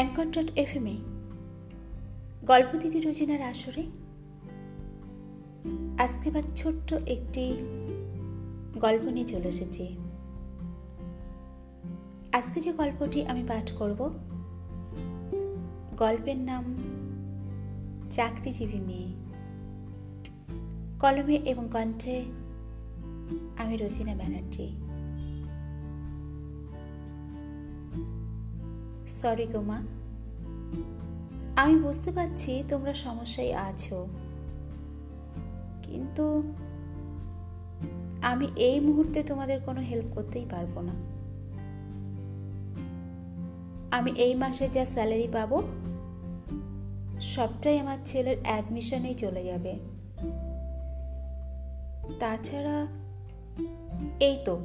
Anchor dot F M এ। গল্প দিদি রোজিনার আসরে। আজকে বা ছোট্ট একটি গল্প নিয়ে চলে এসেছি। আজকে যে গল্পটি আমি পাঠ করব, গল্পের নাম চাকরিজীবী মেয়ে। কলমে এবং কণ্ঠে আমি রোজিনা ব্যানার্জি। সরি গো মা আমি বুঝতে পারছি তোমরা সমস্যায় আছো। কিন্তু আমি এই মুহূর্তে তোমাদের কোনো হেল্প করতেই পারব না। আমি এই মাসে যা স্যালারি পাবো, সবটাই আমার ছেলের অ্যাডমিশনেই চলে যাবে। তাছাড়া এই তো,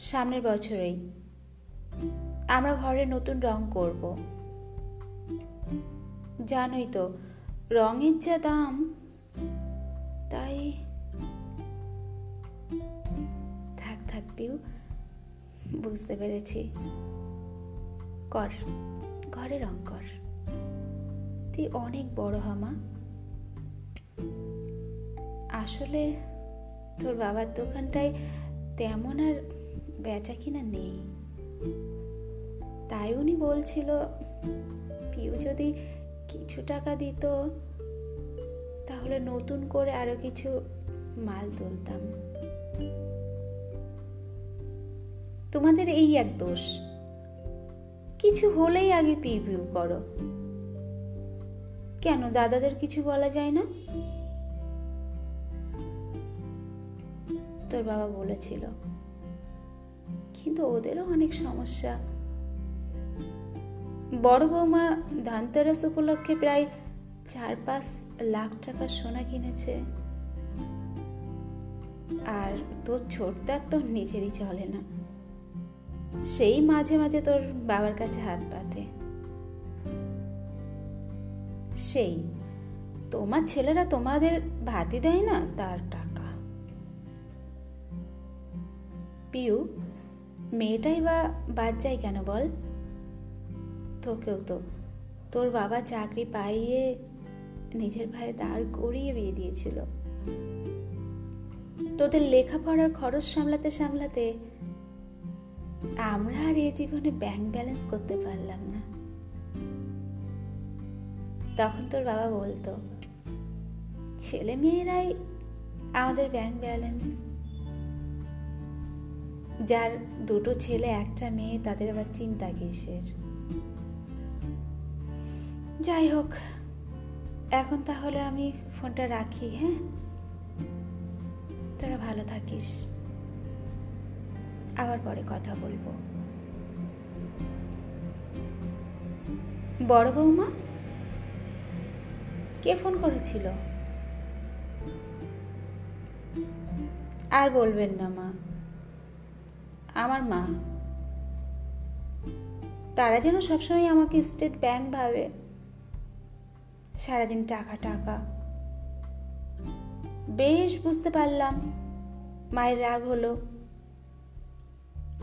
সামনের বছরেই। আমরা ঘরে নতুন রং করব। জানোই তো, রঙের যা দাম, তাই থাক থাক পিউ, বুঝতে পেরেছি। কর, ঘরে রং কর। তুই অনেক বড় হামা আসলে তোর বাবার দোকানটায় তেমন আর বেচা কিনা নেই। তাই উনি বলছিল, পিউ যদি কিছু টাকা দিত, তাহলে নতুন করে আরও কিছু মাল তুলতাম। তোমাদের এই এক দোষ। কিছু হলেই আগে পিউ করো। কেন, দাদাদের কিছু বলা যায় না? তোর বাবা বলেছিল। কিন্তু ওদেরও অনেক সমস্যা। বড় বৌমা ধানতেরাস উপলক্ষে প্রায় চার পাঁচ লাখ টাকা সোনা কিনেছে। আর তোর ছোটদার তোর নিজেরই চলে না। সেই মাঝে মাঝে তোর বাবার কাছে হাত পাতে সেই, তোমার ছেলেরা তোমাদের ভাতি দেয় না? তার টাকা। পিউ, মেয়েটাই বা বাদ যায় কেন বল? তোকেও তো। তোর বাবা চাকরি পাইয়ে নিজের ভাইয়ে দাঁড় করিয়ে বিয়ে দিয়েছিল। তোদের লেখাপড়ার খরচ সামলাতে সামলাতে আমরা আর এ জীবনে ব্যাংক ব্যালেন্স করতে পারলাম না। তখন তোর বাবা বলতো, ছেলে মেয়েরাই আমাদের ব্যাংক ব্যালেন্স যার দুটো ছেলে, একটা মেয়ে, তাদের আবার চিন্তা কিসের? যাই হোক, এখন তাহলে আমি ফোনটা রাখি হ্যাঁ? তোরা ভালো থাকিস। আবার পরে কথা বলব। বড় বৌমা, কে ফোন করেছিল? আর বলবেন না, মা। আমার মা। তারা যেন সবসময় আমাকে স্টেট ব্যাংক ভাবে। সারাদিন টাকা টাকা। বেশ বুঝতে পারলাম, মায়ের রাগ হলো।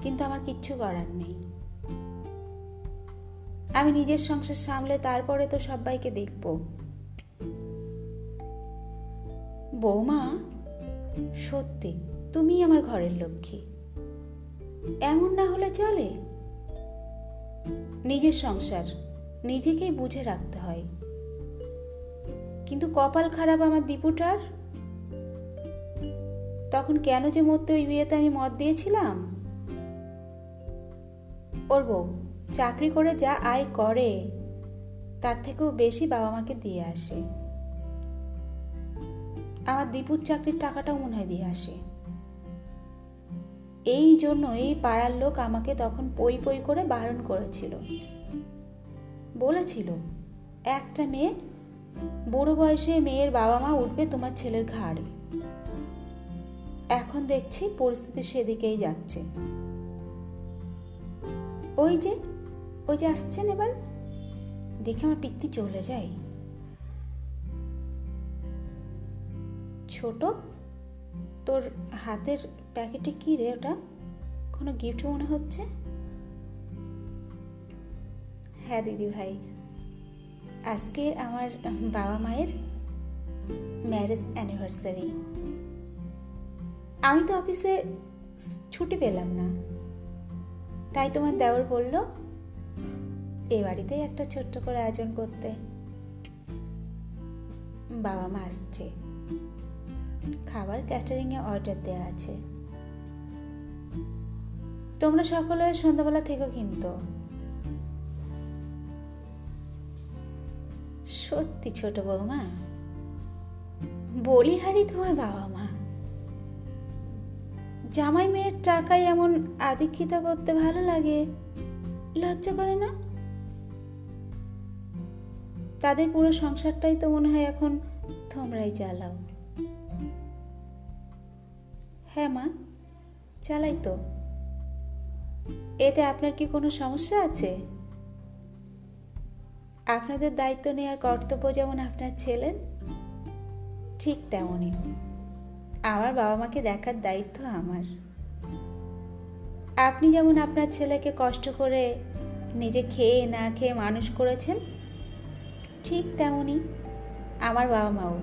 কিন্তু আমার কিচ্ছু করার নেই। আমি নিজের সংসার সামলে তারপরে তো সবাইকে দেখব। বৌমা, সত্যি, তুমি আমার ঘরের লক্ষ্মী। এমন না হলে চলে। নিজের সংসার নিজেকেই বুঝে রাখতে হয়। কিন্তু কপাল খারাপ আমার দীপুটার? তখন কেন যে মরতে ওই বিয়েতে আমি মত দিয়েছিলাম? ওর বউ, চাকরি করে যা আয় করে, তার থেকেও বেশি বাবা মাকে দিয়ে আসে। আমার দীপুর চাকরির টাকাটাও মনে হয় দিয়ে আসে। এই জন্য এই পাড়ার লোক আমাকে তখন পই পই করে বারণ করেছিল। বলেছিল, একটা মেয়ে বুড়ো বয়সে মেয়ের বাবা মা উঠবে তোমার ছেলের ঘাড়ে। এখন দেখছি পরিস্থিতি সেদিকেই যাচ্ছে। ওই যে ওই যে আসছেন এবার। দেখে আমার পিত্তি চলে যায়। ছোট, তোর হাতের প্যাকেটে কি রে ওটা? কোনো গিফট মনে হচ্ছে? হ্যাঁ দিদি ভাই আজকে আমার বাবা মায়ের ম্যারেজ অ্যানিভার্সারি আমি তো অফিসে ছুটি পেলাম না। তাই তোমার দেওর বলল, এ বাড়িতেই একটা ছোট্ট করে আয়োজন করতে। বাবা মা আসছে। খাবার ক্যাটারিংয়ে অর্ডার দেওয়া আছে। তোমরা সকলে সন্ধ্যাবেলা থেকো কিন্তু। সত্যি ছোট বৌমা, বলিহারি তোমার বাবা মা। জামাই মেয়ের টাকায় এমন আদিক্ষিতা করতে ভালো লাগে, লজ্জা করে না? তাদের পুরো সংসারটাই তো মনে হয় এখন তোমরাই চালাও। হ্যাঁ মা, চালাই তো। এতে আপনার কি কোনো সমস্যা আছে? আপনাদের দায়িত্ব নেওয়ার কর্তব্য যেমন আপনার ছেলের, ঠিক তেমনই। আমার বাবা মাকে দেখার দায়িত্ব আমার। আপনি যেমন আপনার ছেলেকে কষ্ট করে নিজে খেয়ে না খেয়ে মানুষ করেছেন, ঠিক তেমনই আমার বাবা মাও।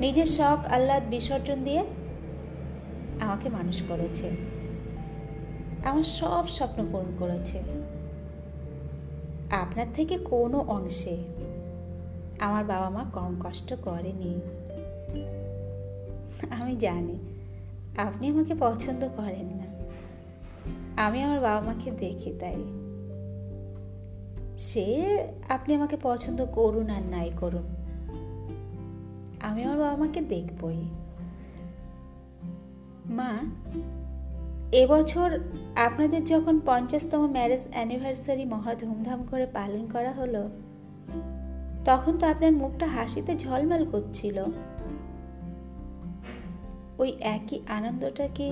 নিজের শখ, আহ্লাদ, বিসর্জন দিয়ে আমাকে মানুষ করেছে। আমার সব স্বপ্ন পূরণ করেছে। আপনার থেকে কোনো অংশে আমার বাবা মা কম কষ্ট করেনি। আমি জানি, আপনি আমাকে পছন্দ করেন না। আমি আমার বাবা মাকে দেখি তাই। সে আপনি আমাকে পছন্দ করুন আর নাই করুন। আমি আমার বাবা মাকে দেখবই। মা এবছর আপনাদের যখন পঞ্চাশতম ম্যারেজ অ্যানিভার্সারি মহা ধুমধাম করে পালন করা হলো, তখন তো আপনার মুখটা হাসিতে ঝলমল করছিল। ওই একই আনন্দটা কি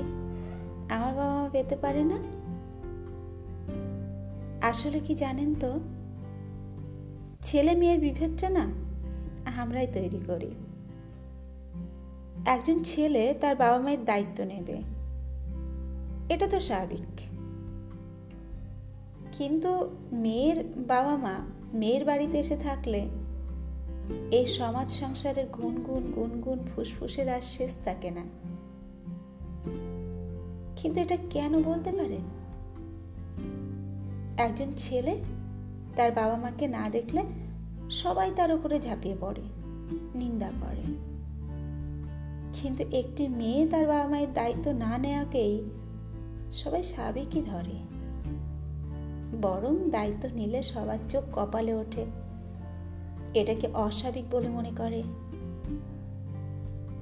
আমার বাবা মা পেতে পারে না? আসলে কি জানেন তো ছেলে মেয়ের বিভেদটা না আমরাই তৈরি করি। একজন ছেলে তার বাবা মায়ের দায়িত্ব নেবে। এটা তো স্বাভাবিক। কিন্তু মেয়ের বাবা মা, মেয়ের বাড়িতে এসে থাকলে এই সমাজ সংসারের গুনগুন গুনগুন, ফুসফুসের আর শেষ থাকে না। কিন্তু এটা কেন বলতে পারেন একজন ছেলে তার বাবা মাকে না দেখলে সবাই তার উপরে ঝাঁপিয়ে পড়ে, নিন্দা করে। কিন্তু একটি মেয়ে তার বাবা মায়ের দায়িত্ব না নেওয়াকেই সবাই স্বাভাবিকই ধরে। বরং দায়িত্ব নিলে সবার চোখ কপালে ওঠে। এটাকে অস্বাভাবিক বলে মনে করে।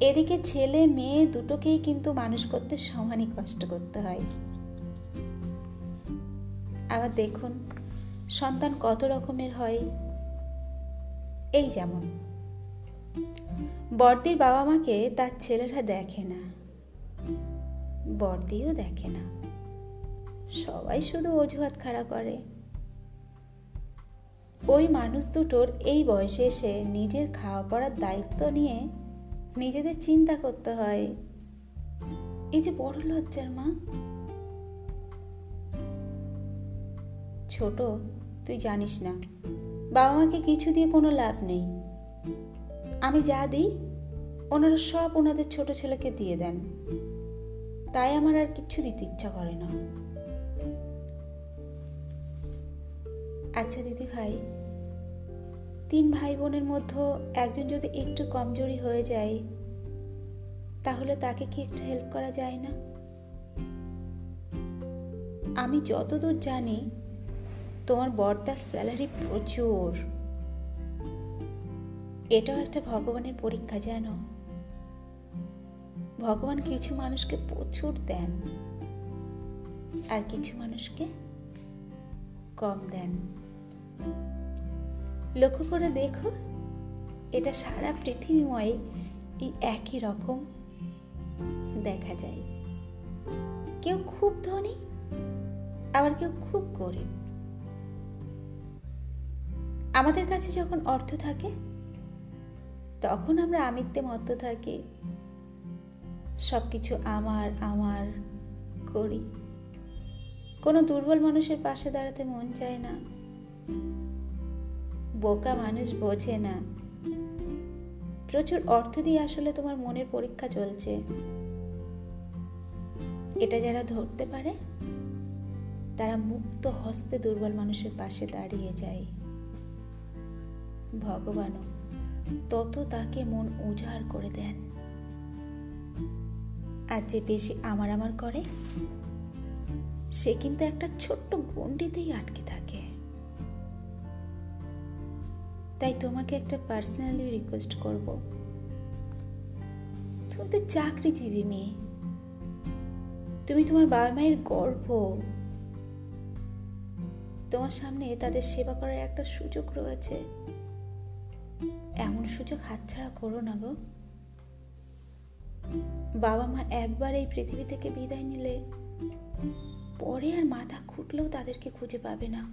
এদিকে ছেলে মেয়ে দুটোকেই কিন্তু মানুষ করতে সমানই কষ্ট করতে হয়। আবার দেখুন, সন্তান কত রকমের হয়। এই যেমন বর্দির বাবা মাকে তার ছেলেরা দেখে না। বর্দিও দেখে না। সবাই শুধু অজুহাত খাড়া করে। ওই মানুষ দুটোর এই বয়সে এসে নিজের খাওয়া পড়ার দায়িত্ব নিয়ে নিজেদের চিন্তা করতে হয়। এই যে বড় লজ্জার মা। ছোট, তুই জানিস না। বাবা মাকে কিছু দিয়ে কোনো লাভ নেই। আমি যা দিই, ওনারা সব ওনাদের ছোট ছেলেকে দিয়ে দেন। তাই আমার আর কিচ্ছু দিতে ইচ্ছা করে না। আচ্ছা দিদি ভাই, তিন ভাই বোনের মধ্যে একজন যদি একটু কমজোরি হয়ে যায়, তাহলে তাকে কি একটু হেল্প করা যায় না? আমি যতদূর জানি, তোমার বর্দার স্যালারি প্রচুর। এটাও একটা ভগবানের পরীক্ষা, জানো? ভগবান কিছু মানুষকে প্রচুর দেন আর কিছু মানুষকে কম দেন। লক্ষ্য করে দেখো, এটা সারা পৃথিবীময় এই একই রকম দেখা যায়। কেউ খুব ধনী, আবার কেউ খুব গরিব। আমাদের কাছে যখন অর্থ থাকে, তখন আমরা আমিত্বে মত্ত থাকি। সব কিছু আমার আমার করি। কোনো দুর্বল মানুষের পাশে দাঁড়াতে মন চায় না। বোকা মানুষ বোঝে না। প্রচুর অর্থ দিয়ে আসলে তোমার মনের পরীক্ষা চলছে। এটা যারা ধরতে পারে, তারা মুক্ত হস্তে দুর্বল মানুষের পাশে দাঁড়িয়ে যায়। ভগবানও তত তাকে মন উজাড় করে দেন। আর যে বেশি আমার আমার করে, সে কিন্তু একটা ছোট্ট গণ্ডিতেই আটকে থাকে। তাই তোমাকে একটা পার্সোনালি রিকোয়েস্ট করব। তুমি তো চাকরিজীবী মেয়ে। তুমি তোমার বাবা মায়ের গর্ব তোমার সামনে তাদের সেবা করার একটা সুযোগ রয়েছে। এমন সুযোগ হাতছাড়া করো না গো। বাবা মা একবার এই পৃথিবী থেকে বিদায় নিলে পরে আর মাথা খুঁটলেও তাদেরকে খুঁজে পাবে না।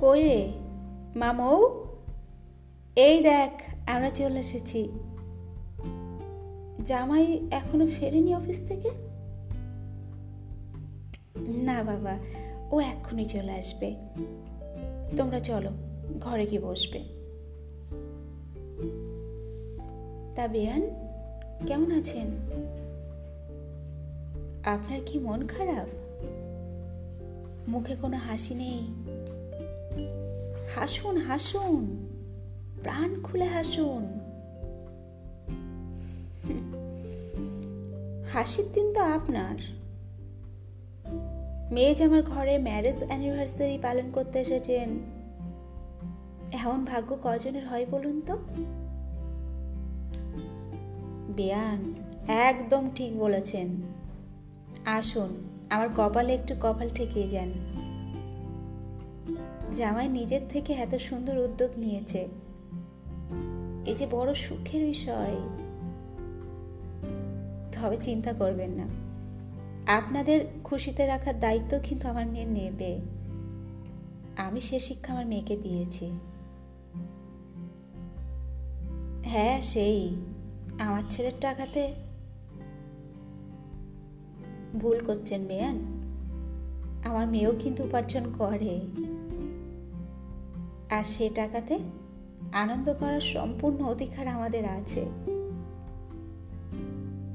কই রে? মামৌ? এই দেখ, আমরা চলে এসেছি। জামাই এখনও ফেরেনি অফিস থেকে? না বাবা, ও এক্ষুনি চলে আসবে। তোমরা চলো, ঘরে গিয়ে বসবে। তা বেয়ান, কেমন আছেন? আপনার কি মন খারাপ? মুখে কোনো হাসি নেই? হাসুন হাসুন, প্রাণ খুলে হাসুন। হাসির দিন তো আপনার। মেয়ে যে আমার ঘরে ম্যারেজ অ্যানিভার্সারি পালন করতে এসেছেন, এমন ভাগ্য কজনের হয় বলুন তো? বেয়ান, একদম ঠিক বলেছেন। আসুন, আমার কপালে একটু কপাল ঠেকিয়ে যান। জামাই নিজের থেকে এত সুন্দর উদ্যোগ নিয়েছে। এই যে বড় সুখের বিষয়। তবে চিন্তা করবেন না। আপনাদের খুশিতে রাখার দায়িত্ব কিন্তু আমার মেয়ে নেবে। আমি সে শিক্ষা আমার মেয়েকে দিয়েছি। হ্যাঁ সেই। আমার ছেলের টাকাতে ভুল করছেন বেয়ান। আমার মেয়েও কিন্তু উপার্জন করে। আর সে টাকাতে আনন্দ করার সম্পূর্ণ অধিকার আমাদের আছে।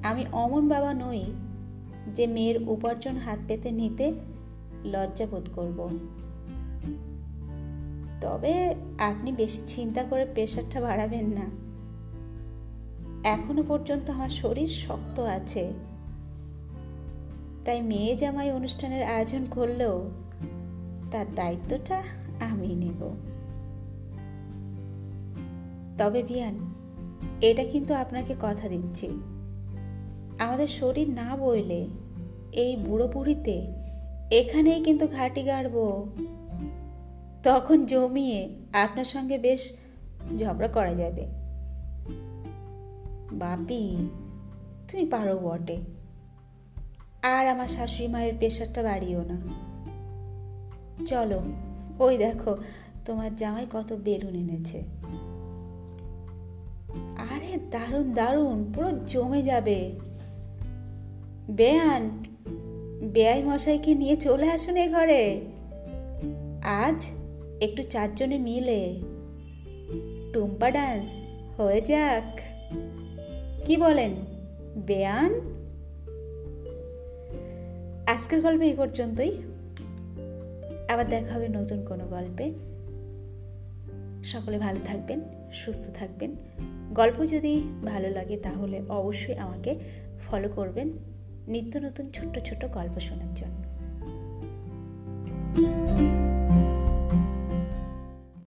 আমি অমন বাবা নই যে মেয়ের উপার্জন হাত পেতে নিতে লজ্জা বোধ করব। তবে আপনি বেশি চিন্তা করে প্রেশারটা বাড়াবেন না। এখনও পর্যন্ত আমার শরীর শক্ত আছে। তাই মেয়ে জামাই অনুষ্ঠানের আয়োজন করলেও তার দায়িত্বটা আমি নেব। তবে বিয়ান, এটা কিন্তু আপনাকে কথা দিচ্ছি। আমাদের শরীর না বইলে এই বুড়ো বুড়িতে এখানেই কিন্তু ঘাটি গাড়ব। তখন জমিয়ে আপনার সঙ্গে বেশ ঝগড়া করা যাবে। বাপি, তুমি পারো বটে। আর আমার শাশুড়ি মায়ের প্রেশারটা বাড়িও না। চলো, ওই দেখো, তোমার জামাই কত বেলুন এনেছে। আরে দারুণ দারুণ, পুরো জমে যাবে। বেয়ান, বেয়াই মশাইকে নিয়ে চলে আসুন এ ঘরে। আজ একটু চারজনে মিলে। টুম্পা ডান্স, হয়ে যাক। কি বলেন? বেয়ান? আজকের গল্প এই পর্যন্তই। আবার দেখা হবে নতুন কোনো গল্পে। সকলে ভালো থাকবেন, সুস্থ থাকবেন। গল্প যদি ভালো লাগে তাহলে অবশ্যই আমাকে ফলো করবেন নিত্য নতুন ছোট্ট ছোট্ট গল্প শোনার জন্য।